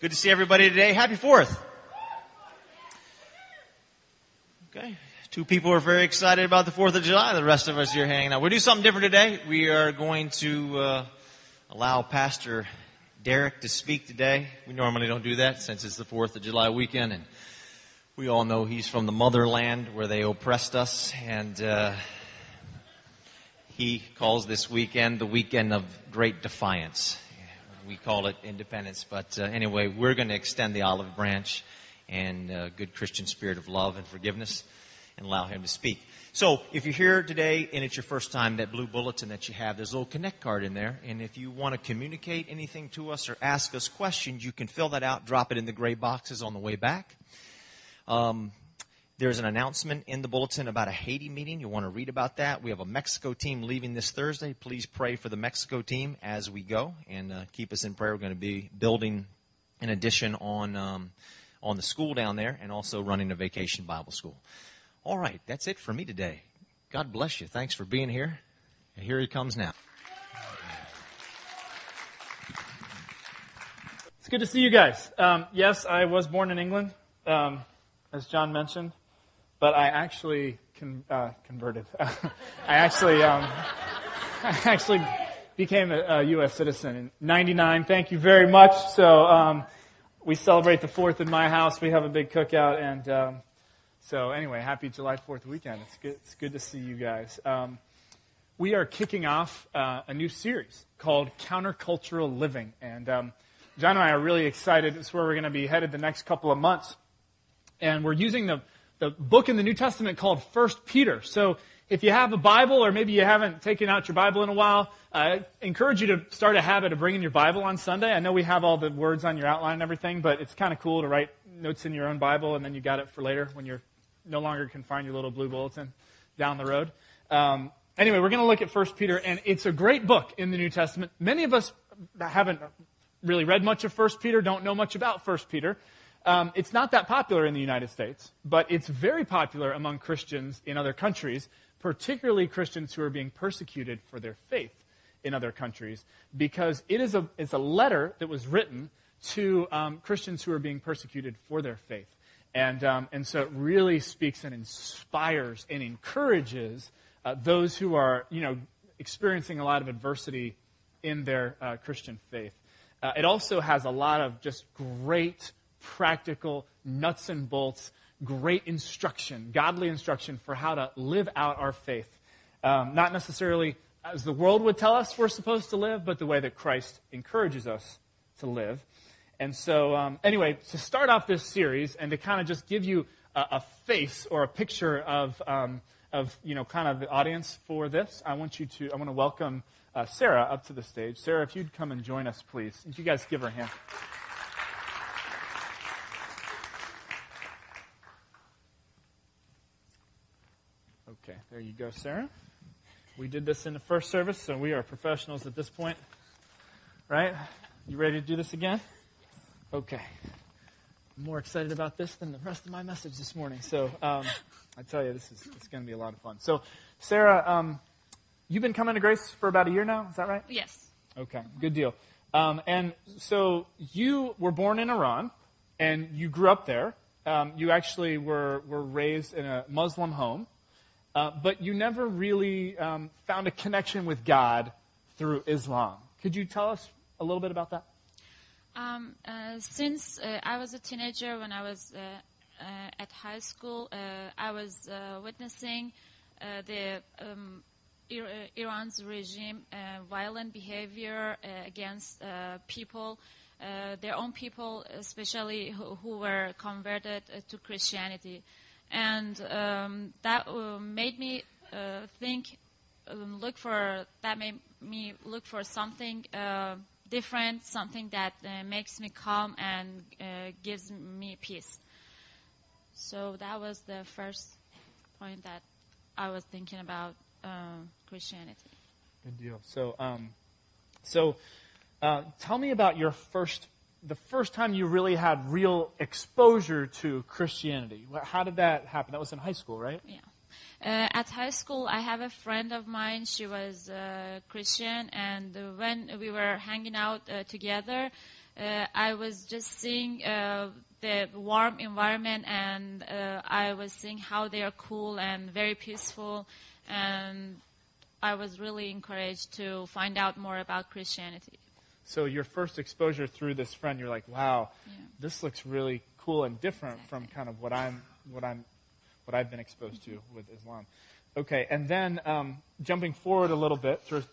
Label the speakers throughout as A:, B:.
A: Good to see everybody today. Happy 4th. Okay. Two people are very excited about the 4th of July. The rest of us here hanging out. We'll do something different today. We are going to uh, allow Pastor Derek to speak today. We normally don't do that since it's the 4th of July weekend and we all know he's from the motherland where they oppressed us and uh, he calls this weekend the weekend of great defiance we call it independence. But uh, anyway, we're going to extend the olive branch and uh, good Christian spirit of love and forgiveness and allow him to speak. So if you're here today and it's your first time, that blue bulletin that you have, there's a little connect card in there. And if you want to communicate anything to us or ask us questions, you can fill that out, drop it in the gray boxes on the way back. Um, there's an announcement in the bulletin about a Haiti meeting. You want to read about that. We have a Mexico team leaving this Thursday. Please pray for the Mexico team as we go and uh, keep us in prayer. We're going to be building an addition on um, on the school down there and also running a vacation Bible school. All right, that's it for me today. God bless you. Thanks for being here. And here he comes now.
B: It's good to see you guys. Um, yes, I was born in England, um, as John mentioned but I actually con- uh, converted. I actually, um, I actually became a, a, U.S. citizen in '99. Thank you very much. So um, we celebrate the Fourth in my house. We have a big cookout, and um, so anyway, happy July Fourth weekend. It's good. It's good to see you guys. Um, we are kicking off uh, a new series called Countercultural Living, and um, John and I are really excited. It's where we're going to be headed the next couple of months, and we're using the the book in the New Testament called First Peter. So if you have a Bible or maybe you haven't taken out your Bible in a while, I encourage you to start a habit of bringing your Bible on Sunday. I know we have all the words on your outline and everything, but it's kind of cool to write notes in your own Bible and then you got it for later when you're no longer can find your little blue bulletin down the road. Um, anyway, we're going to look at First Peter, and it's a great book in the New Testament. Many of us that haven't really read much of First Peter, don't know much about First Peter. Um, it's not that popular in the United States, but it's very popular among Christians in other countries, particularly Christians who are being persecuted for their faith in other countries, because it is a, it's a letter that was written to um, Christians who are being persecuted for their faith. And, um, and so it really speaks and inspires and encourages uh, those who are, you know, experiencing a lot of adversity in their uh, Christian faith. Uh, it also has a lot of just great practical, nuts and bolts, great instruction, godly instruction for how to live out our faith. Um, not necessarily as the world would tell us we're supposed to live, but the way that Christ encourages us to live. And so, um, anyway, to start off this series and to kind of just give you a, a face or a picture of, um, of, you know, kind of the audience for this, I want you to, I want to welcome uh, Sarah up to the stage. Sarah, if you'd come and join us, please. If you guys give her a hand. Okay, there you go, Sarah. We did this in the first service, so we are professionals at this point. Right? You ready to do this again? Okay. I'm more excited about this than the rest of my message this morning. So um, I tell you, this is it's going to be a lot of fun. So, Sarah, um, you've been coming to Grace for about a year now. Is that right?
C: Yes.
B: Okay, good deal. Um, and so you were born in Iran, and you grew up there. Um, you actually were were raised in a Muslim home. Uh, but you never really um, found a connection with God through Islam. Could you tell us a little bit about that?
C: Um, uh, since uh, I was a teenager, when I was uh, uh, at high school, I was witnessing the um, Iran's regime violent behavior against people. their own people, especially who, who were converted to Christianity and um, that uh, made me uh, think, um, look for that made me look for something uh, different, something that uh, makes me calm and uh, gives me peace. So that was the first point that I was thinking about uh, Christianity.
B: Good deal. So, um, so tell me about your first the first time you really had real exposure to Christianity? How did that happen? That was in high school, right?
C: Yeah. Uh, at high school, I have a friend of mine. She was uh, Christian, and when we were hanging out uh, together, uh, I was just seeing uh, the warm environment, and uh, I was seeing how they are cool and very peaceful, and I was really encouraged to find out more about Christianity.
B: So your first exposure through this friend, you're like, wow,
C: Yeah.
B: this looks really cool and different from kind of what I'm, what I'm, what I've been exposed to with Islam. Okay, and then um, jumping forward a little bit through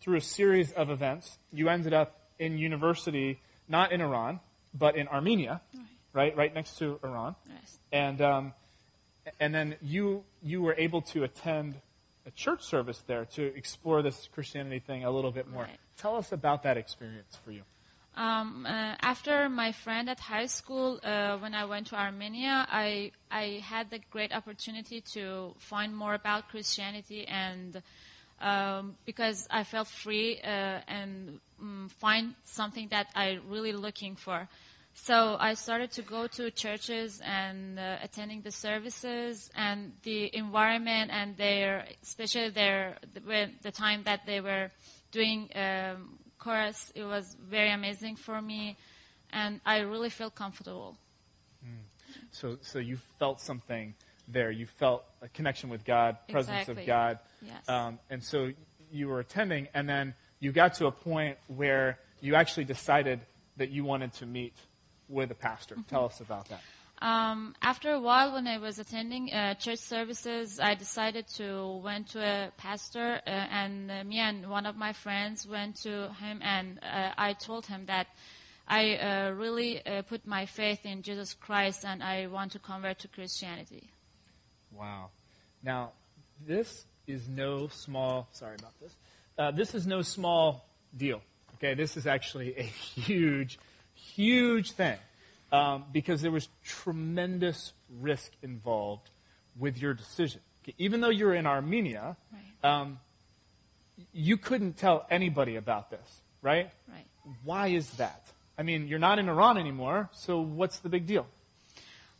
B: through a series of events, you ended up in university, not in Iran, but in Armenia, right, right next to Iran,
C: Yes.
B: and um, and then you you were able to attend a church service there to explore this Christianity thing a little bit more.
C: Right.
B: Tell us about that experience for you.
C: Um, uh, after my friend at high school, uh, when I went to Armenia, I I had the great opportunity to find more about Christianity, and um, because I felt free uh, and um, find something that I really looking for. So I started to go to churches and uh, attending the services and the environment and their, especially their, the time that they were doing um, chorus, it was very amazing for me, and I really feel comfortable.
B: So, so you felt something there. You felt a connection with God, presence
C: Exactly.
B: of God.
C: Yes.
B: Um, and so you were attending, and then you got to a point where you actually decided that you wanted to meet with a pastor.
C: Mm-hmm.
B: Tell us about that.
C: Um, after a while, when I was attending uh, church services, I decided to went to a pastor, uh, and uh, me and one of my friends went to him, and uh, I told him that I uh, really uh, put my faith in Jesus Christ, and I want to convert to Christianity.
B: Wow. Now, this is no small. Sorry about this. Uh, this is no small deal. Okay, this is actually a huge, huge thing um, because there was tremendous risk involved with your decision. Okay, even though you're in Armenia,
C: Right.
B: um, you couldn't tell anybody about this, right?
C: Right.
B: Why is that? I mean, you're not in Iran anymore, so what's the big deal?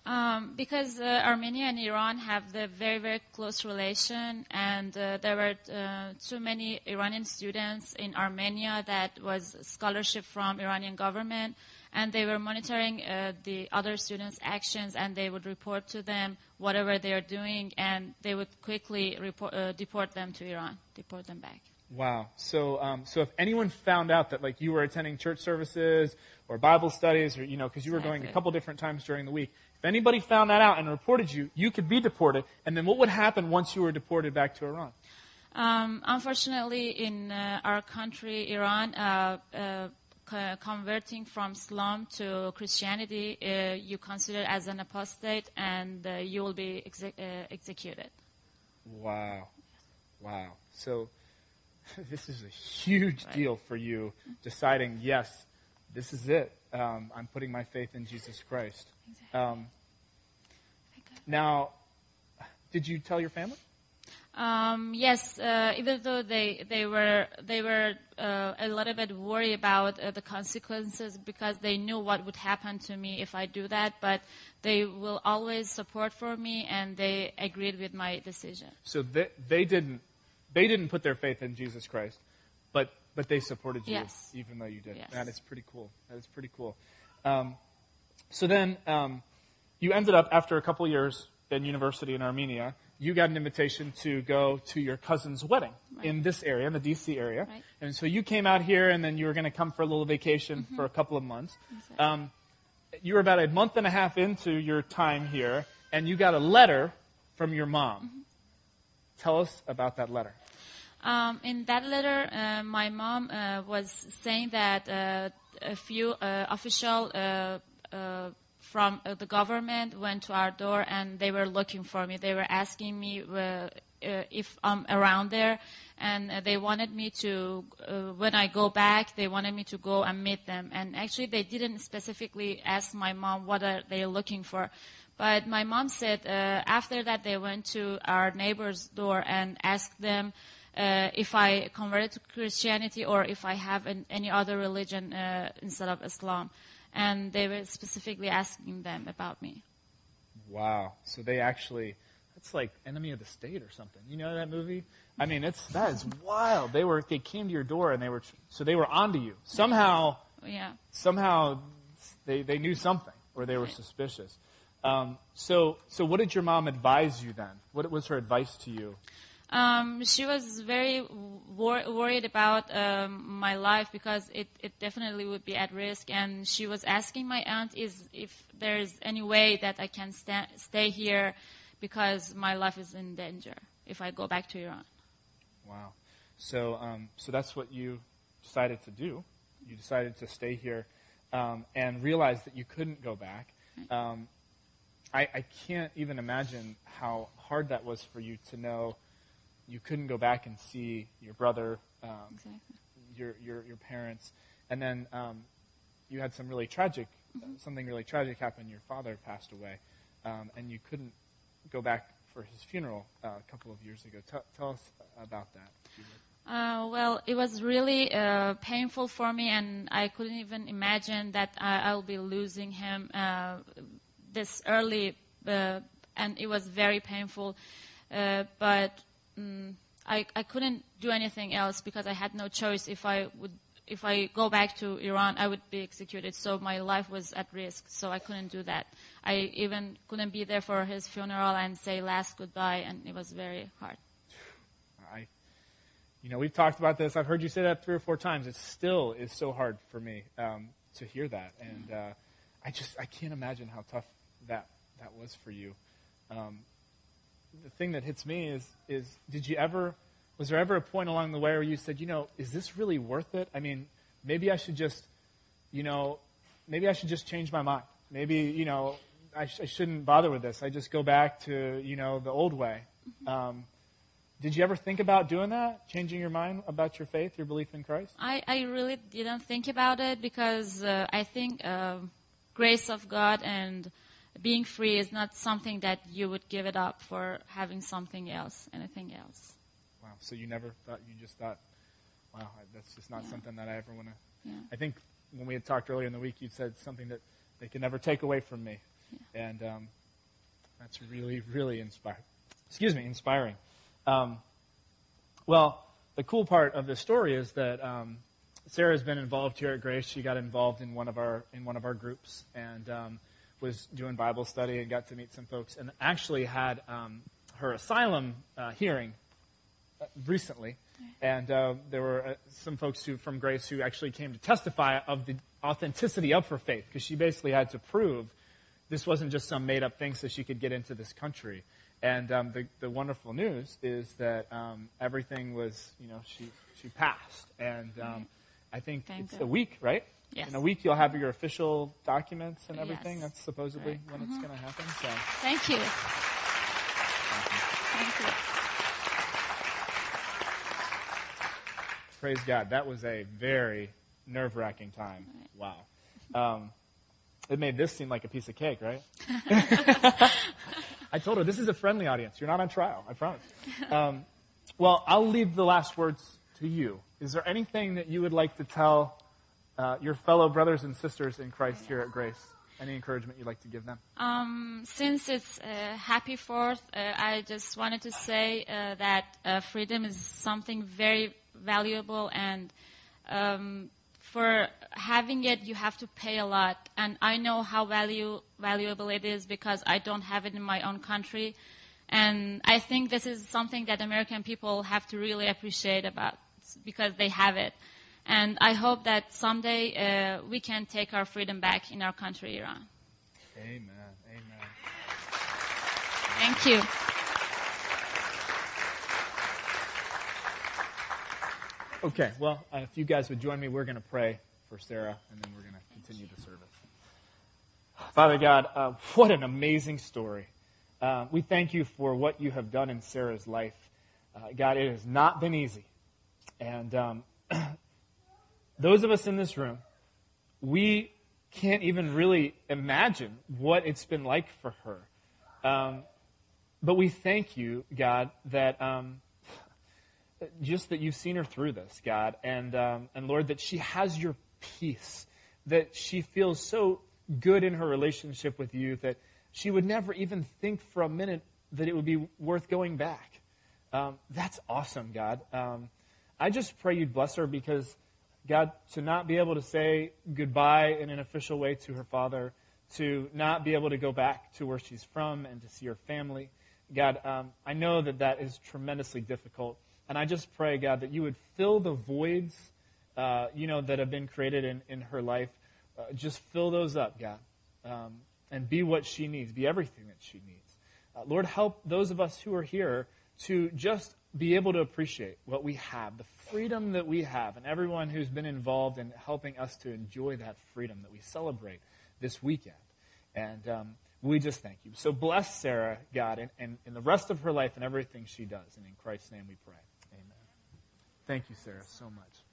C: Um, because uh, Armenia and Iran have the very, very close relation, and uh, there were uh, too many Iranian students in Armenia that was scholarship from Iranian government, and they were monitoring uh, the other students' actions, and they would report to them whatever they are doing, and they would quickly report, uh, deport them to Iran, deport them back.
B: Wow. So, um, so if anyone found out that like you were attending church services or Bible studies, or you know, because you were going a couple different times during the week, if anybody found that out and reported you, you could be deported. And then what would happen once you were deported back to Iran?
C: Um, unfortunately, in uh, our country, Iran, uh, uh, co- converting from Islam to Christianity, uh, you consider as an apostate, and uh, you will be exe- uh, executed.
B: Wow. Wow. So this is a huge
C: Right.
B: deal for you deciding, yes, this is it. Um, I'm putting my faith in Jesus Christ. Um, now, did you tell your family?
C: Um, yes, uh, even though they they were they were uh, a little bit worried about uh, the consequences because they knew what would happen to me if I do that, but they will always support for me and they agreed with my decision.
B: So they, they didn't they didn't put their faith in Jesus Christ, but but they supported you
C: Yes.
B: even though you did.
C: Yes.
B: That is pretty cool. That is pretty cool. Um, so then um, you ended up after a couple years in university in Armenia. You got an invitation to go to your cousin's wedding in this area, in the DC area,
C: Right.
B: and so you came out here, and then you were going to come for a little vacation for a couple of months.
C: Exactly.
B: Um, you were about a month and a half into your time here, and you got a letter from your mom. Tell us about that letter.
C: Um, in that letter, uh, my mom uh, was saying that uh, a few uh, official uh, uh, from the government went to our door and they were looking for me. They were asking me if I'm around there, and they wanted me to. When I go back, they wanted me to go and meet them. And actually, they didn't specifically ask my mom what are they looking for. But my mom said uh, after that they went to our neighbor's door and asked them uh, if I converted to Christianity or if I have an, any other religion uh, instead of Islam. And they were specifically asking them about me.
B: Wow. So they actually, that's like Enemy of the State or something. You know that movie? I mean, it's, that is wild. They were, they came to your door and they were, so they were onto you. Somehow
C: yeah.
B: somehow they, they knew something or they were
C: Right.
B: suspicious. Um, so, so what did your mom advise you then? What was her advice to you?
C: Um, she was very wor- worried about um, my life because it, it definitely would be at risk, and she was asking my aunt is if there's any way that I can sta- stay here because my life is in danger if I go back to Iran.
B: Wow. So, um, so that's what you decided to do. You decided to stay here um, and realize that you couldn't go back. Um, I, I can't even imagine how hard that was for you to know you couldn't go back and see your brother, um,
C: Exactly.
B: your, your your parents, and then um, you had some really tragic, something really tragic happen. Your father passed away, um, and you couldn't go back for his funeral uh, a couple of years ago. Tell tell us about that. if you would.
C: Uh, well, it was really uh, painful for me, and I couldn't even imagine that I, I'll be losing him uh, this early, uh, and it was very painful. Uh, but mm, I, I couldn't do anything else because I had no choice. If I would, if I go back to Iran, I would be executed. So my life was at risk. So I couldn't do that. I even couldn't be there for his funeral and say last goodbye, and it was very hard.
B: I, you know, we've talked about this. I've heard you say that three or four times. It still is so hard for me um, to hear that, and uh, I just I can't imagine how tough that that was for you. Um, the thing that hits me is is did you ever was there ever a point along the way where you said, you know, is this really worth it? I mean, maybe I should just, you know, maybe I should just change my mind. Maybe you know I, sh- I shouldn't bother with this. I just go back to you know the old way. Um, did you ever think about doing that, changing your mind about your faith, your belief in Christ?
C: I, I really didn't think about it because uh, I think uh, grace of God and being free is not something that you would give it up for having something else, anything else.
B: Wow. So you never thought you just thought, wow, that's just not
C: Yeah.
B: something that I ever want to.
C: Yeah.
B: I think when we had talked earlier in the week, you'd said something that they can never take away from me, and um, that's really, really inspiring. Excuse me, inspiring. Um, well, the cool part of this story is that um, Sarah's been involved here at Grace. She got involved in one of our in one of our groups and um, was doing Bible study and got to meet some folks and actually had um, her asylum uh, hearing uh, recently. And uh, there were uh, some folks who, from Grace who actually came to testify of the authenticity of her faith because she basically had to prove this wasn't just some made up thing so she could get into this country. And um, the, the wonderful news is that um, everything was, you know, she, she passed. And um, I think
C: Thank
B: it's
C: God.
B: a week, right?
C: Yes.
B: In a week, you'll have your official documents and everything.
C: Yes.
B: That's supposedly
C: Right.
B: when it's going to happen. So.
C: Thank you. Thank you.
B: Praise God. That was a very nerve wracking time. Wow. Um, it made this seem like a piece of cake, right? I told her, this is a friendly audience. You're not on trial, I promise. Um, well, I'll leave the last words to you. Is there anything that you would like to tell uh, your fellow brothers and sisters in Christ here at Grace? Any encouragement you'd like to give them?
C: Um, since it's uh, Happy Fourth, uh, I just wanted to say uh, that uh, freedom is something very valuable, and um, for having it, you have to pay a lot. And I know how value, valuable it is because I don't have it in my own country. And I think this is something that American people have to really appreciate about because they have it. And I hope that someday uh, we can take our freedom back in our country, Iran.
B: Amen. Amen.
C: Thank you.
B: Okay, well, uh, if you guys would join me, we're going to pray for Sarah, and then we're going to continue the service. Father God, uh, what an amazing story. Uh, we thank you for what you have done in Sarah's life. Uh, God, it has not been easy. And um, those of us in this room, we can't even really imagine what it's been like for her. Um, but we thank you, God, that um, just that you've seen her through this, God, and um, and Lord, that she has your peace, that she feels so good in her relationship with you that she would never even think for a minute that it would be worth going back. Um, that's awesome, God. Um, I just pray you'd bless her because God, to not be able to say goodbye in an official way to her father, to not be able to go back to where she's from and to see her family. God, um, I know that that is tremendously difficult. And I just pray, God, that you would fill the voids, uh, you know, that have been created in, in her life. Uh, just fill those up, God, um, and be what she needs, be everything that she needs. Uh, Lord, help those of us who are here to just be able to appreciate what we have, the freedom that we have, and everyone who's been involved in helping us to enjoy that freedom that we celebrate this weekend. And um, we just thank you. So bless Sarah, God, and, and, and the rest of her life and everything she does. And in Christ's name we pray. Amen. Thank you, Sarah, so much.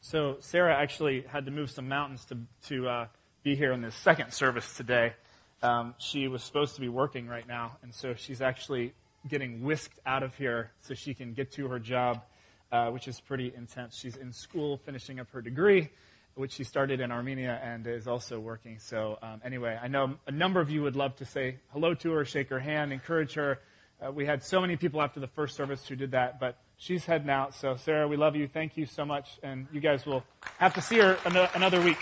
B: So Sarah actually had to move some mountains to, to uh, be here in this second service today. Um, she was supposed to be working right now, and so she's actually getting whisked out of here so she can get to her job, uh, which is pretty intense. She's in school finishing up her degree, which she started in Armenia and is also working. So, um, anyway, I know a number of you would love to say hello to her, shake her hand, encourage her. Uh, we had so many people after the first service who did that, but she's heading out. So, Sarah, we love you. Thank you so much. And you guys will have to see her another week.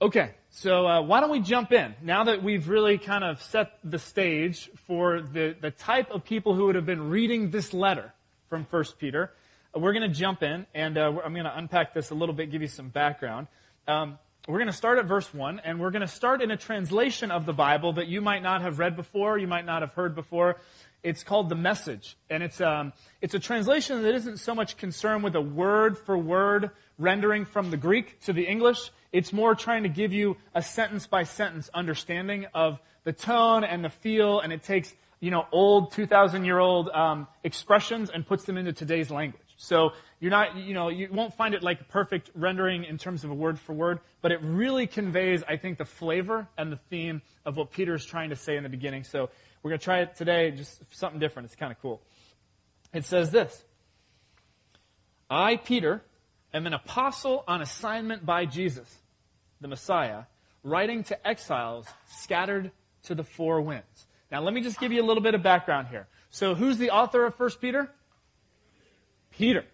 B: Okay, so uh, why don't we jump in? Now that we've really kind of set the stage for the, the type of people who would have been reading this letter from 1 Peter, uh, we're going to jump in, and uh, I'm going to unpack this a little bit, give you some background. Um, we're going to start at verse 1, and we're going to start in a translation of the Bible that you might not have read before, you might not have heard before. It's called The Message, and it's, um, it's a translation that isn't so much concerned with a word for word rendering from the Greek to the English. It's more trying to give you a sentence by sentence understanding of the tone and the feel, and it takes, you know, old 2,000 year old um, expressions and puts them into today's language. So you're not, you know, you won't find it like a perfect rendering in terms of a word for word, but it really conveys, I think, the flavor and the theme of what Peter is trying to say in the beginning. So we're going to try it today, just something different. It's kind of cool. It says this I, Peter, am an apostle on assignment by Jesus, the Messiah, writing to exiles scattered to the four winds. Now, let me just give you a little bit of background here. So, who's the author of 1 Peter? Peter.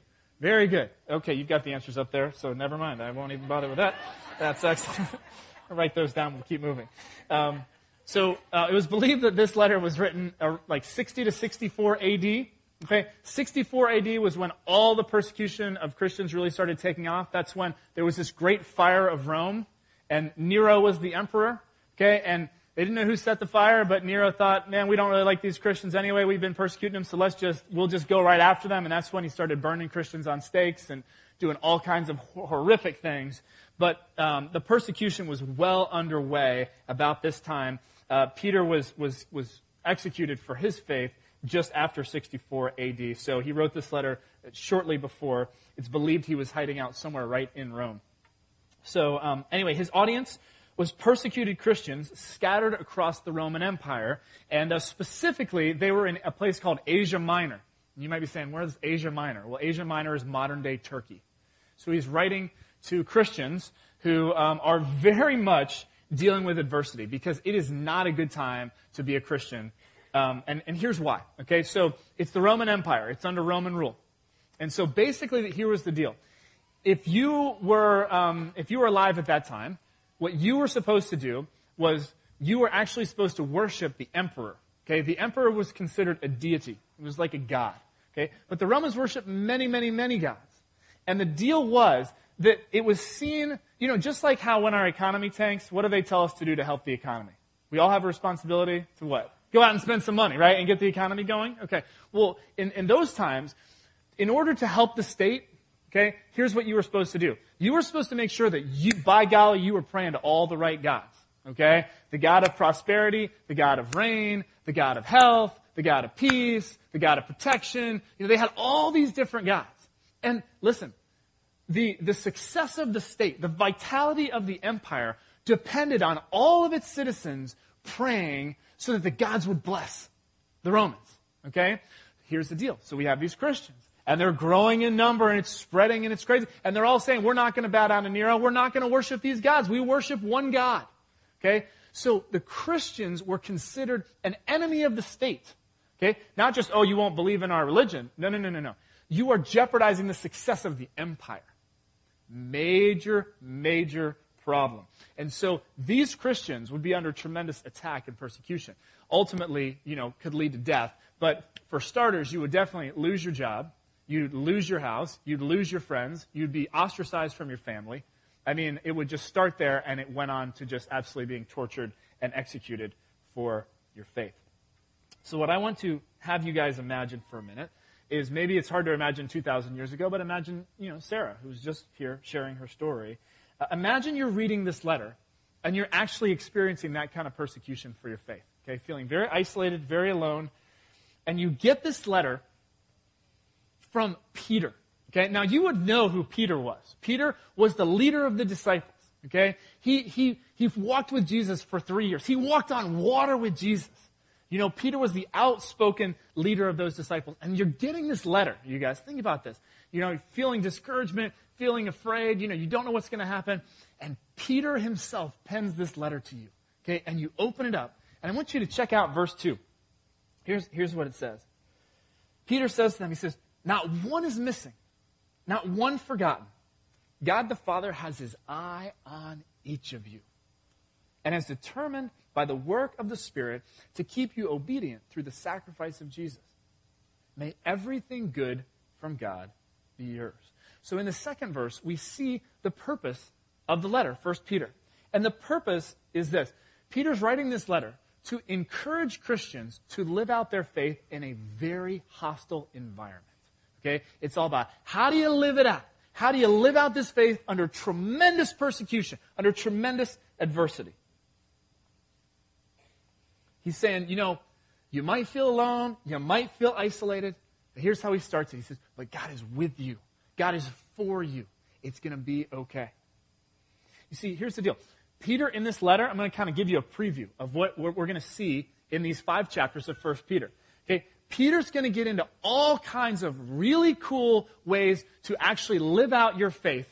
B: Very good. Okay, you've got the answers up there, so never mind. I won't even bother with that. That's excellent. Write those down. We'll keep moving. Um, so, uh, it was believed that this letter was written uh, like 60 to 64 AD. Okay, 64 AD was when all the persecution of Christians really started taking off. That's when there was this great fire of Rome, and Nero was the emperor. Okay, and they didn't know who set the fire, but Nero thought, man, we don't really like these Christians anyway. We've been persecuting them, so let's just, we'll just go right after them. And that's when he started burning Christians on stakes and doing all kinds of horrific things. But um, the persecution was well underway about this time. Uh, Peter was, was, was executed for his faith just after 64 AD. So he wrote this letter shortly before. It's believed he was hiding out somewhere right in Rome. So um, anyway, his audience was persecuted Christians scattered across the Roman Empire, and uh, specifically, they were in a place called Asia Minor. You might be saying, where's Asia Minor? Well, Asia Minor is modern day Turkey. So he's writing to Christians who um, are very much dealing with adversity because it is not a good time to be a Christian um, and, and here's why. Okay, so it's the Roman Empire. It's under Roman rule. And so basically, here was the deal. If you were, um, if you were alive at that time, what you were supposed to do was you were actually supposed to worship the emperor. Okay, the emperor was considered a deity. It was like a god. Okay, but the Romans worshiped many, many, many gods. And the deal was that it was seen, you know, just like how when our economy tanks, what do they tell us to do to help the economy? We all have a responsibility to what? Go out and spend some money, right? And get the economy going? Okay. Well, in, in those times, in order to help the state, okay, here's what you were supposed to do. You were supposed to make sure that you, by golly, you were praying to all the right gods. Okay? The God of prosperity, the God of rain, the God of health, the God of peace, the God of protection. You know, they had all these different gods. And listen, the, the success of the state, the vitality of the empire depended on all of its citizens praying so that the gods would bless the Romans. Okay? Here's the deal. So we have these Christians. And they're growing in number and it's spreading and it's crazy. And they're all saying, we're not going to bow down to Nero. We're not going to worship these gods. We worship one God. Okay? So the Christians were considered an enemy of the state. Okay? Not just, oh, you won't believe in our religion. No, no, no, no, no. You are jeopardizing the success of the empire. Major, major problem. And so these Christians would be under tremendous attack and persecution. Ultimately, you know, could lead to death. But for starters, you would definitely lose your job. You'd lose your house. You'd lose your friends. You'd be ostracized from your family. I mean, it would just start there and it went on to just absolutely being tortured and executed for your faith. So what I want to have you guys imagine for a minute is maybe it's hard to imagine 2,000 years ago, but imagine, you know, Sarah, who's just here sharing her story. Uh, imagine you're reading this letter and you're actually experiencing that kind of persecution for your faith. Okay, feeling very isolated, very alone, and you get this letter from Peter. Okay, now you would know who Peter was. Peter was the leader of the disciples. Okay, he, he, he walked with Jesus for three years. He walked on water with Jesus. You know, Peter was the outspoken leader of those disciples. And you're getting this letter, you guys. Think about this. You know, feeling discouragement, feeling afraid. You know, you don't know what's going to happen. And Peter himself pens this letter to you. Okay, and you open it up. And I want you to check out verse 2. Here's, here's what it says. Peter says to them, he says, Not one is missing, not one forgotten. God the Father has his eye on each of you and has determined by the work of the Spirit to keep you obedient through the sacrifice of Jesus. May everything good from God be yours. So in the second verse, we see the purpose of the letter, 1 Peter. And the purpose is this Peter's writing this letter to encourage Christians to live out their faith in a very hostile environment. Okay? It's all about how do you live it out? How do you live out this faith under tremendous persecution, under tremendous adversity? He's saying, you know, you might feel alone, you might feel isolated, but here's how he starts it. He says, but God is with you. God is for you. It's going to be okay. You see, here's the deal. Peter, in this letter, I'm going to kind of give you a preview of what we're going to see in these five chapters of 1 Peter. Peter's going to get into all kinds of really cool ways to actually live out your faith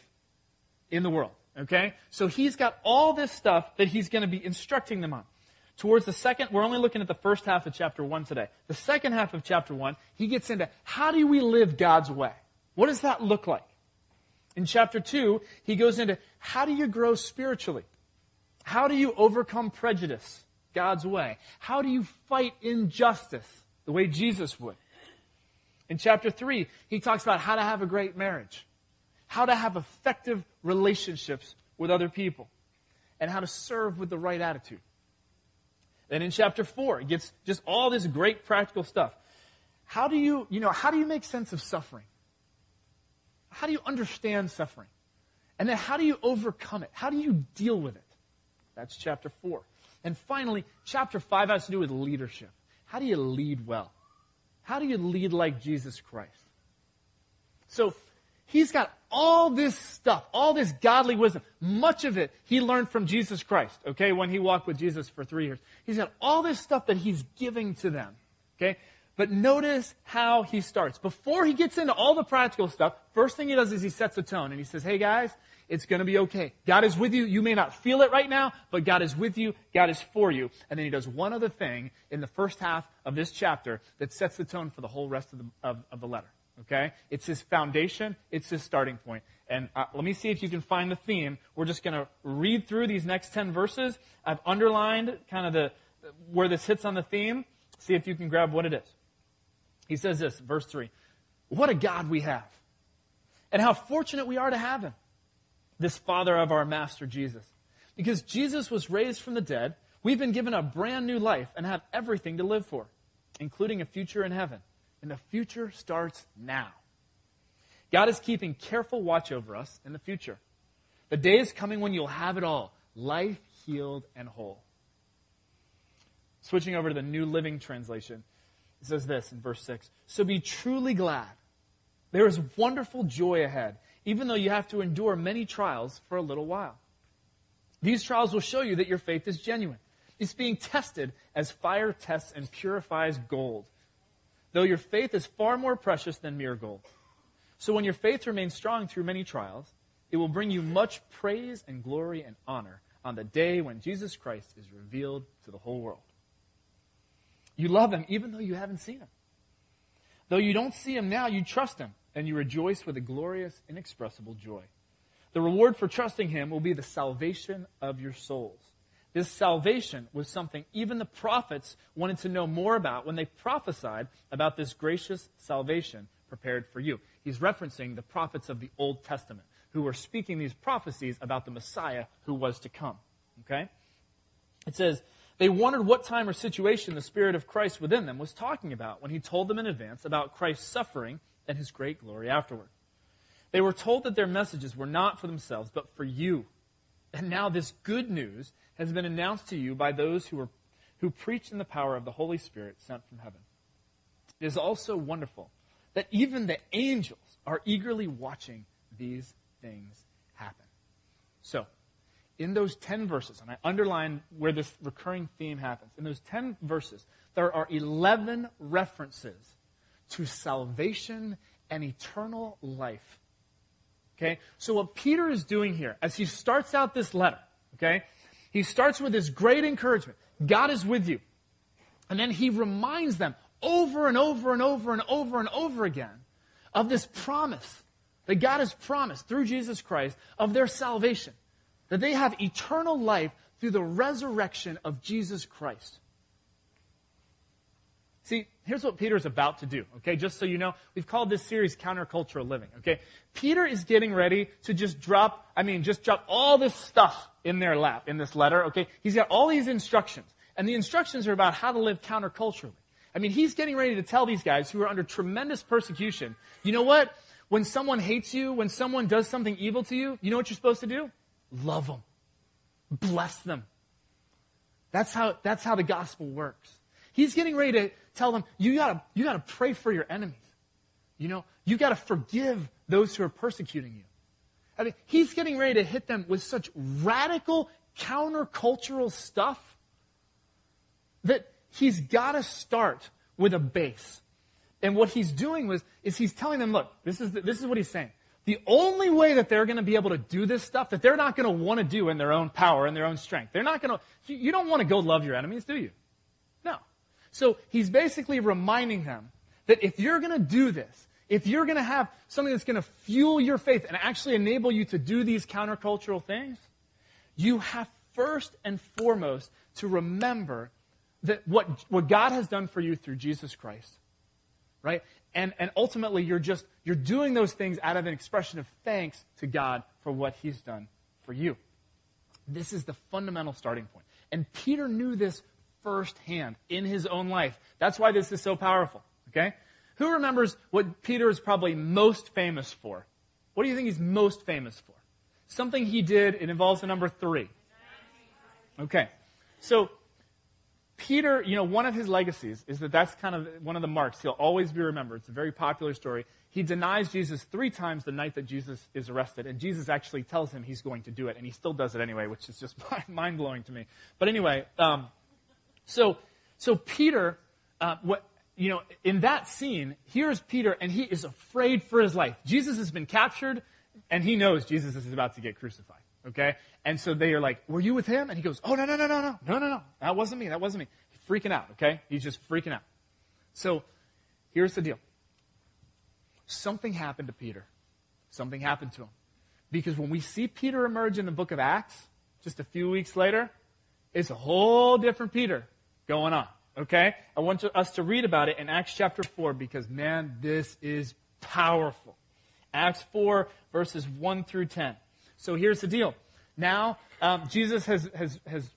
B: in the world. Okay? So he's got all this stuff that he's going to be instructing them on. Towards the second, we're only looking at the first half of chapter 1 today. The second half of chapter 1, he gets into how do we live God's way? What does that look like? In chapter 2, he goes into how do you grow spiritually? How do you overcome prejudice God's way? How do you fight injustice the way Jesus would? In chapter 3, he talks about how to have a great marriage, how to have effective relationships with other people, and how to serve with the right attitude. Then in chapter 4, it gets just all this great practical stuff. How do you, you know, how do you make sense of suffering? How do you understand suffering? And then how do you overcome it? How do you deal with it? That's chapter 4. And finally, chapter 5 has to do with leadership. How do you lead well? How do you lead like Jesus Christ? So, He's got all this stuff, all this godly wisdom. Much of it he learned from Jesus Christ, okay, when he walked with Jesus for three years. He's got all this stuff that he's giving to them, okay? But notice how he starts. Before he gets into all the practical stuff, first thing he does is he sets a tone and he says, hey guys, it's going to be okay. God is with you. You may not feel it right now, but God is with you. God is for you. And then he does one other thing in the first half of this chapter that sets the tone for the whole rest of the, of, of the letter. Okay? It's his foundation, it's his starting point. And uh, let me see if you can find the theme. We're just going to read through these next 10 verses. I've underlined kind of the where this hits on the theme. See if you can grab what it is. He says this, verse 3. What a God we have. And how fortunate we are to have him. This Father of our Master Jesus. Because Jesus was raised from the dead, we've been given a brand new life and have everything to live for, including a future in heaven. And the future starts now. God is keeping careful watch over us in the future. The day is coming when you'll have it all life healed and whole. Switching over to the New Living Translation, it says this in verse 6 So be truly glad. There is wonderful joy ahead, even though you have to endure many trials for a little while. These trials will show you that your faith is genuine. It's being tested as fire tests and purifies gold though your faith is far more precious than mere gold. So when your faith remains strong through many trials, it will bring you much praise and glory and honor on the day when Jesus Christ is revealed to the whole world. You love him even though you haven't seen him. Though you don't see him now, you trust him and you rejoice with a glorious, inexpressible joy. The reward for trusting him will be the salvation of your souls. This salvation was something even the prophets wanted to know more about when they prophesied about this gracious salvation prepared for you. He's referencing the prophets of the Old Testament who were speaking these prophecies about the Messiah who was to come. Okay? It says, they wondered what time or situation the Spirit of Christ within them was talking about when he told them in advance about Christ's suffering and his great glory afterward. They were told that their messages were not for themselves, but for you. And now this good news has been announced to you by those who, were, who preached in the power of the Holy Spirit sent from heaven. It is also wonderful that even the angels are eagerly watching these things happen. So, in those 10 verses, and I underline where this recurring theme happens, in those 10 verses, there are 11 references to salvation and eternal life. Okay? So what Peter is doing here, as he starts out this letter, okay, he starts with this great encouragement. God is with you. And then he reminds them over and over and over and over and over again of this promise that God has promised through Jesus Christ of their salvation. That they have eternal life through the resurrection of Jesus Christ. See, here's what Peter's about to do, okay? Just so you know, we've called this series Countercultural Living, okay? Peter is getting ready to just drop, I mean, just drop all this stuff in their lap, in this letter, okay? He's got all these instructions. And the instructions are about how to live counterculturally. I mean, he's getting ready to tell these guys who are under tremendous persecution, you know what? When someone hates you, when someone does something evil to you, you know what you're supposed to do? Love them. Bless them. That's how, that's how the gospel works. He's getting ready to tell them, you gotta, you gotta pray for your enemies. You know, you gotta forgive those who are persecuting you. I mean, he's getting ready to hit them with such radical countercultural stuff that he's gotta start with a base. And what he's doing was, is he's telling them, look, this is, the, this is what he's saying. The only way that they're going to be able to do this stuff that they're not going to want to do in their own power and their own strength. They're not going to, you don't want to go love your enemies, do you? So he's basically reminding them that if you're going to do this, if you're going to have something that's going to fuel your faith and actually enable you to do these countercultural things, you have first and foremost to remember that what, what God has done for you through Jesus Christ, right? And, and ultimately, you're just, you're doing those things out of an expression of thanks to God for what He's done for you. This is the fundamental starting point. And Peter knew this firsthand in his own life. That's why this is so powerful. Okay? Who remembers what Peter is probably most famous for? What do you think he's most famous for? Something he did, it involves the number three. Okay. So, Peter, you know, one of his legacies is that that's kind of one of the marks. He'll always be remembered. It's a very popular story. He denies Jesus three times the night that Jesus is arrested, and Jesus actually tells him he's going to do it, and he still does it anyway, which is just mind blowing to me. But anyway, um, so, so Peter, uh, what, you know, in that scene, here's Peter, and he is afraid for his life. Jesus has been captured, and he knows Jesus is about to get crucified. Okay? And so they are like, Were you with him? And he goes, Oh, no, no, no, no, no, no, no, no. That wasn't me. That wasn't me. He's freaking out. Okay? He's just freaking out. So here's the deal something happened to Peter. Something happened to him. Because when we see Peter emerge in the book of Acts, just a few weeks later, it's a whole different Peter going on. Okay? I want to, us to read about it in Acts chapter 4 because, man, this is powerful. Acts 4, verses 1 through 10. So here's the deal. Now, um, Jesus has, has, has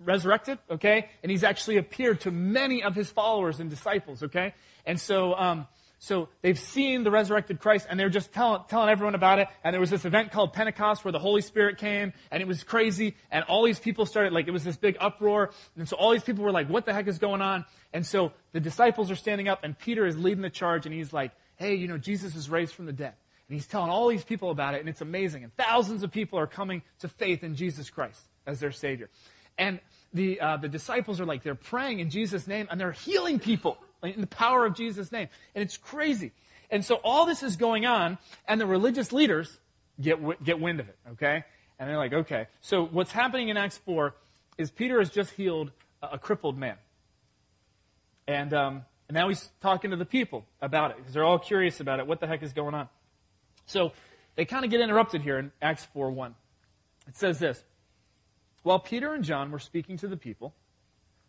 B: resurrected, okay? And he's actually appeared to many of his followers and disciples, okay? And so, um, so they've seen the resurrected Christ and they're just telling, telling everyone about it. And there was this event called Pentecost where the Holy Spirit came and it was crazy. And all these people started, like, it was this big uproar. And so all these people were like, what the heck is going on? And so the disciples are standing up and Peter is leading the charge and he's like, hey, you know, Jesus is raised from the dead. And he's telling all these people about it and it's amazing. And thousands of people are coming to faith in Jesus Christ as their Savior. And the, uh, the disciples are like, they're praying in Jesus' name and they're healing people in the power of Jesus' name. And it's crazy. And so all this is going on, and the religious leaders get, get wind of it, okay? And they're like, okay. So what's happening in Acts 4 is Peter has just healed a, a crippled man. And, um, and now he's talking to the people about it because they're all curious about it. What the heck is going on? So they kind of get interrupted here in Acts 4 1. It says this While Peter and John were speaking to the people,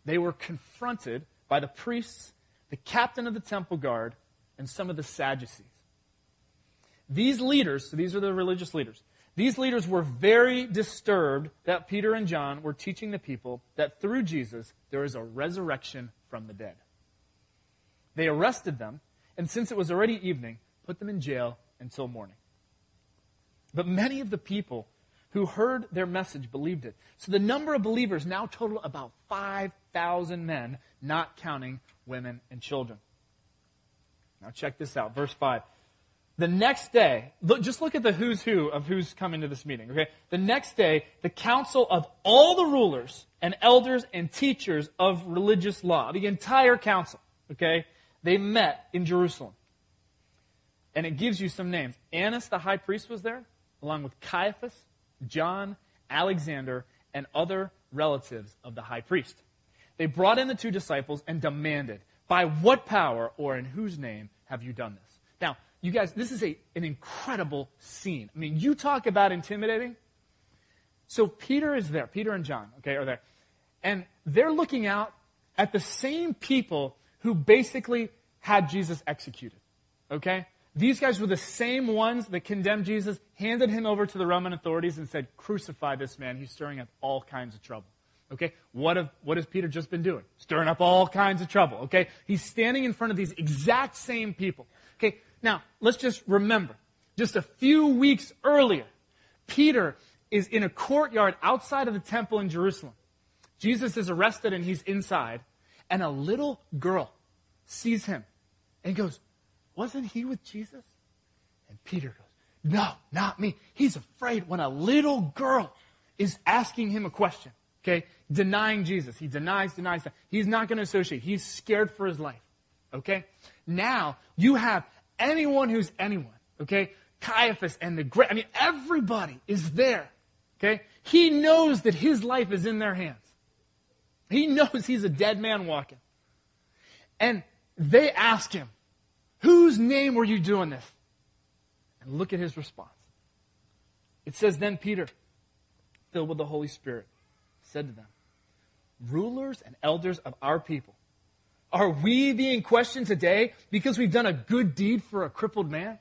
B: they were confronted by the priests, the captain of the temple guard, and some of the Sadducees. These leaders, so these are the religious leaders, these leaders were very disturbed that Peter and John were teaching the people that through Jesus there is a resurrection from the dead. They arrested them, and since it was already evening, put them in jail until morning. But many of the people who heard their message believed it. So the number of believers now total about 5,000 men, not counting women and children. Now check this out, verse 5. The next day, look, just look at the who's who of who's coming to this meeting, okay? The next day, the council of all the rulers and elders and teachers of religious law, the entire council, okay? They met in Jerusalem. And it gives you some names. Annas, the high priest, was there, along with Caiaphas, John, Alexander, and other relatives of the high priest. They brought in the two disciples and demanded, By what power or in whose name have you done this? Now, you guys, this is a, an incredible scene. I mean, you talk about intimidating. So Peter is there. Peter and John, okay, are there. And they're looking out at the same people who basically had Jesus executed. Okay? These guys were the same ones that condemned Jesus, handed him over to the Roman authorities, and said, Crucify this man. He's stirring up all kinds of trouble. Okay? What, have, what has Peter just been doing? Stirring up all kinds of trouble. Okay? He's standing in front of these exact same people. Okay? Now, let's just remember, just a few weeks earlier, Peter is in a courtyard outside of the temple in Jerusalem. Jesus is arrested and he's inside and a little girl sees him and goes, Wasn't he with Jesus? And Peter goes, No, not me. He's afraid when a little girl is asking him a question, okay? Denying Jesus. He denies, denies. That he's not going to associate. He's scared for his life, okay? Now, you have anyone who's anyone, okay? Caiaphas and the great, I mean, everybody is there, okay? He knows that his life is in their hands. He knows he's a dead man walking. And they ask him, Whose name were you doing this? And look at his response. It says, Then Peter, filled with the Holy Spirit, said to them, Rulers and elders of our people, are we being questioned today because we've done a good deed for a crippled man?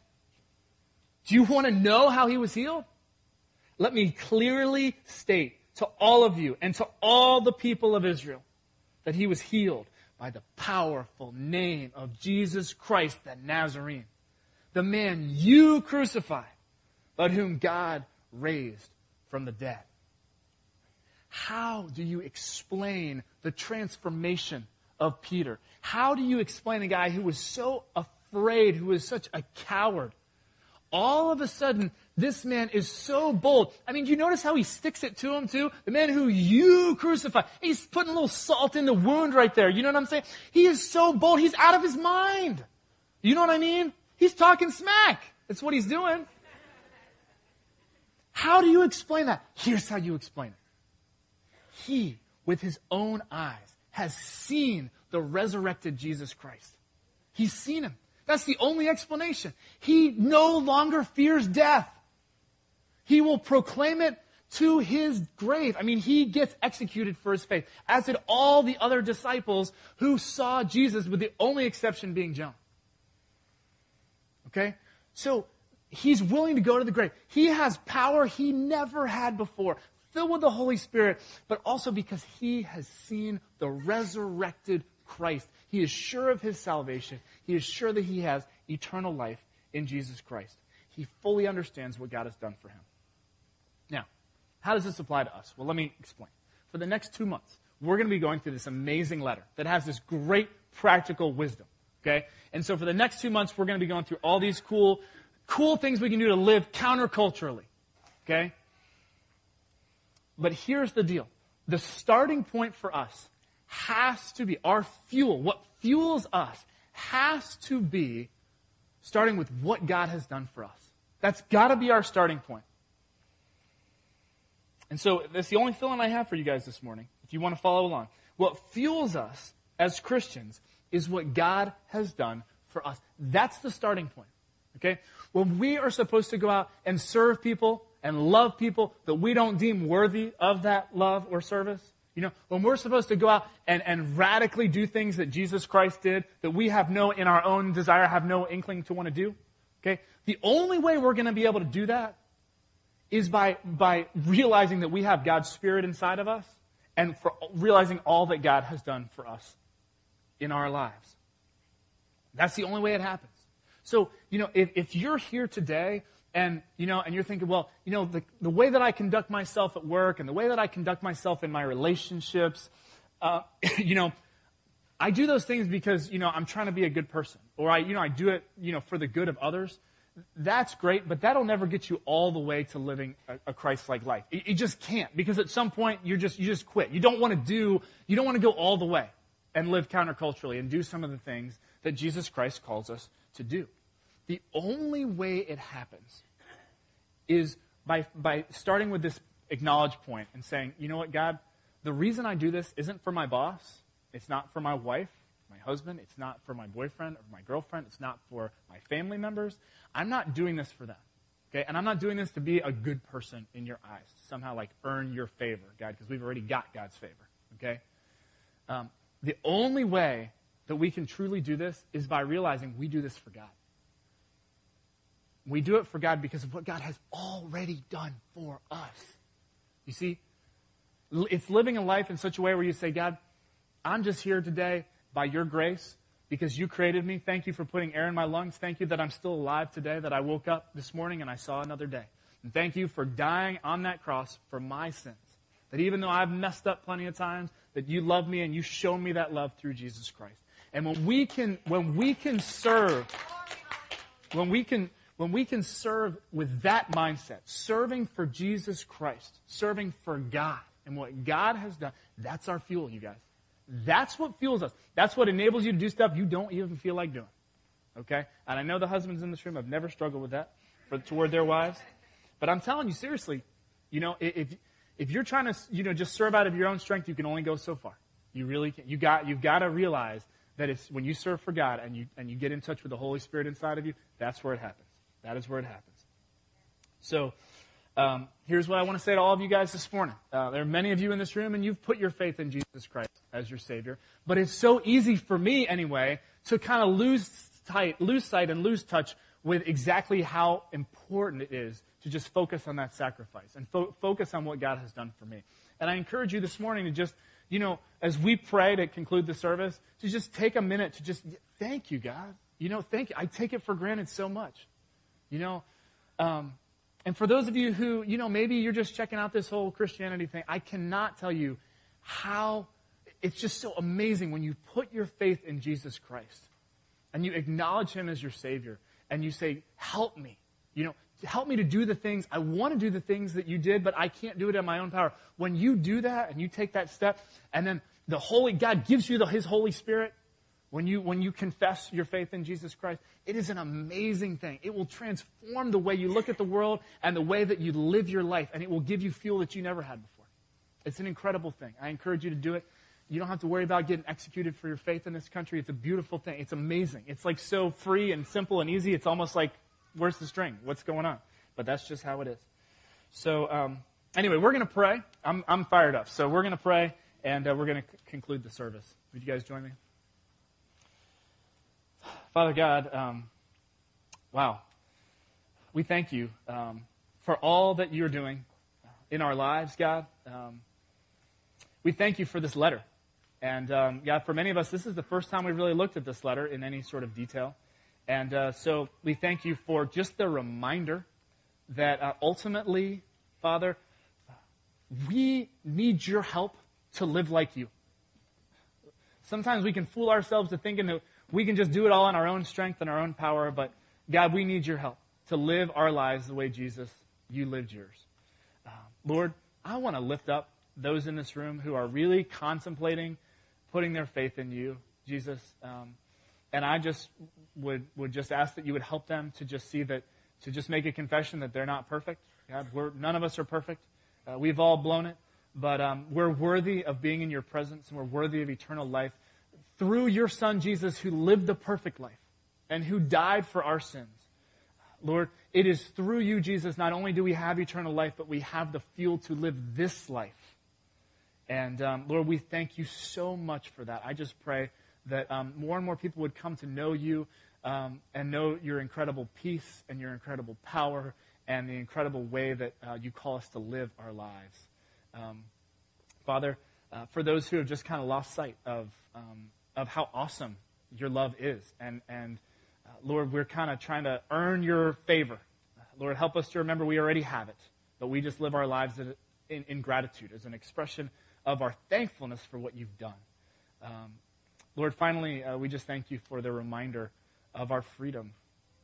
B: Do you want to know how he was healed? Let me clearly state to all of you and to all the people of Israel that he was healed by the powerful name of Jesus Christ the Nazarene, the man you crucified, but whom God raised from the dead. How do you explain the transformation of Peter? How do you explain a guy who was so afraid, who was such a coward? All of a sudden, this man is so bold. I mean, you notice how he sticks it to him too? The man who you crucified. He's putting a little salt in the wound right there. You know what I'm saying? He is so bold. He's out of his mind. You know what I mean? He's talking smack. That's what he's doing. How do you explain that? Here's how you explain it. He, with his own eyes, has seen the resurrected Jesus Christ. He's seen him. That's the only explanation. He no longer fears death. He will proclaim it to his grave. I mean, he gets executed for his faith, as did all the other disciples who saw Jesus, with the only exception being John. Okay? So, he's willing to go to the grave. He has power he never had before, filled with the Holy Spirit, but also because he has seen the resurrected Christ. He is sure of his salvation. He is sure that he has eternal life in Jesus Christ. He fully understands what God has done for him. Now, how does this apply to us? Well, let me explain. For the next two months, we're going to be going through this amazing letter that has this great practical wisdom. Okay? And so for the next two months, we're going to be going through all these cool, cool things we can do to live counterculturally. Okay? But here's the deal. The starting point for us has to be our fuel. What fuels us has to be starting with what God has done for us. That's got to be our starting point. And so that's the only feeling I have for you guys this morning, if you want to follow along. What fuels us as Christians is what God has done for us. That's the starting point. Okay? When we are supposed to go out and serve people and love people that we don't deem worthy of that love or service, you know, when we're supposed to go out and, and radically do things that Jesus Christ did that we have no, in our own desire, have no inkling to want to do, okay? The only way we're going to be able to do that is by, by realizing that we have God's Spirit inside of us and for realizing all that God has done for us in our lives. That's the only way it happens. So, you know, if, if you're here today and, you know, and you're thinking, well, you know, the, the way that I conduct myself at work and the way that I conduct myself in my relationships, uh, you know, I do those things because, you know, I'm trying to be a good person. Or I, you know, I do it, you know, for the good of others. That's great, but that'll never get you all the way to living a, a Christ-like life. You, just can't because at some point you're just, you just quit. You don't want to do, you don't want to go all the way and live counterculturally and do some of the things that Jesus Christ calls us to do. The only way it happens is by, by starting with this acknowledge point and saying, you know what, God, the reason I do this isn't for my boss. It's not for my wife, my husband. It's not for my boyfriend or my girlfriend. It's not for my family members. I'm not doing this for them. Okay? And I'm not doing this to be a good person in your eyes, somehow like earn your favor, God, because we've already got God's favor. Okay? Um, the only way that we can truly do this is by realizing we do this for God. We do it for God because of what God has already done for us. You see, it's living a life in such a way where you say, God, I'm just here today by your grace because you created me. Thank you for putting air in my lungs. Thank you that I'm still alive today, that I woke up this morning and I saw another day. And thank you for dying on that cross for my sins. That even though I've messed up plenty of times, that you love me and you show me that love through Jesus Christ. And when we can, when we can serve, when we can, when we can serve with that mindset, serving for Jesus Christ, serving for God and what God has done, that's our fuel, you guys. That's what fuels us. That's what enables you to do stuff you don't even feel like doing. Okay? And I know the husbands in this room have never struggled with that for, toward their wives. But I'm telling you seriously, you know, if, if you're trying to, you know, just serve out of your own strength, you can only go so far. You really can. You got, you've got to realize that it's when you serve for God and you, and you get in touch with the Holy Spirit inside of you, that's where it happens. That is where it happens. So, um, here's what I want to say to all of you guys this morning. Uh, there are many of you in this room, and you've put your faith in Jesus Christ as your Savior. But it's so easy for me, anyway, to kind of lose sight, lose sight, and lose touch with exactly how important it is to just focus on that sacrifice and fo- focus on what God has done for me. And I encourage you this morning to just you know, as we pray to conclude the service, to just take a minute to just thank you, God. You know, thank you. I take it for granted so much. You know, um, and for those of you who, you know, maybe you're just checking out this whole Christianity thing, I cannot tell you how it's just so amazing when you put your faith in Jesus Christ and you acknowledge Him as your Savior and you say, Help me. You know, help me to do the things. I want to do the things that you did, but I can't do it in my own power. When you do that and you take that step, and then the Holy God gives you the, His Holy Spirit, when you, when you confess your faith in Jesus Christ, it is an amazing thing. It will transform the way you look at the world and the way that you live your life, and it will give you fuel that you never had before. It's an incredible thing. I encourage you to do it. You don't have to worry about getting executed for your faith in this country. It's a beautiful thing. It's amazing. It's like so free and simple and easy. It's almost like where's the string? What's going on? But that's just how it is. So, um, anyway, we're going to pray. I'm, I'm fired up. So, we're going to pray, and uh, we're going to c- conclude the service. Would you guys join me? Father God, um, wow. We thank you um, for all that you're doing in our lives, God. Um, we thank you for this letter. And um, God, for many of us, this is the first time we've really looked at this letter in any sort of detail. And uh, so we thank you for just the reminder that uh, ultimately, Father, we need your help to live like you. Sometimes we can fool ourselves to thinking that we can just do it all on our own strength and our own power, but God, we need your help to live our lives the way Jesus, you lived yours. Uh, Lord, I want to lift up those in this room who are really contemplating putting their faith in you, Jesus. Um, and I just would, would just ask that you would help them to just see that, to just make a confession that they're not perfect. God, we're, none of us are perfect. Uh, we've all blown it, but um, we're worthy of being in your presence and we're worthy of eternal life through your Son Jesus, who lived the perfect life and who died for our sins. Lord, it is through you, Jesus, not only do we have eternal life, but we have the fuel to live this life. And um, Lord, we thank you so much for that. I just pray that um, more and more people would come to know you um, and know your incredible peace and your incredible power and the incredible way that uh, you call us to live our lives. Um, Father, uh, for those who have just kind of lost sight of, um, of how awesome your love is, and, and uh, Lord, we're kind of trying to earn your favor. Lord, help us to remember we already have it, but we just live our lives in, in gratitude as an expression of our thankfulness for what you've done. Um, Lord, finally, uh, we just thank you for the reminder of our freedom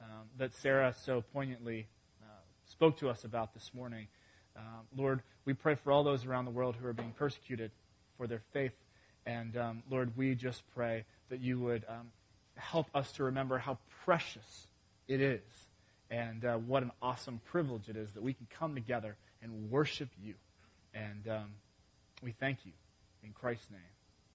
B: um, that Sarah so poignantly uh, spoke to us about this morning. Uh, Lord, we pray for all those around the world who are being persecuted for their faith. And um, Lord, we just pray that you would um, help us to remember how precious it is and uh, what an awesome privilege it is that we can come together and worship you. And um, we thank you in Christ's name.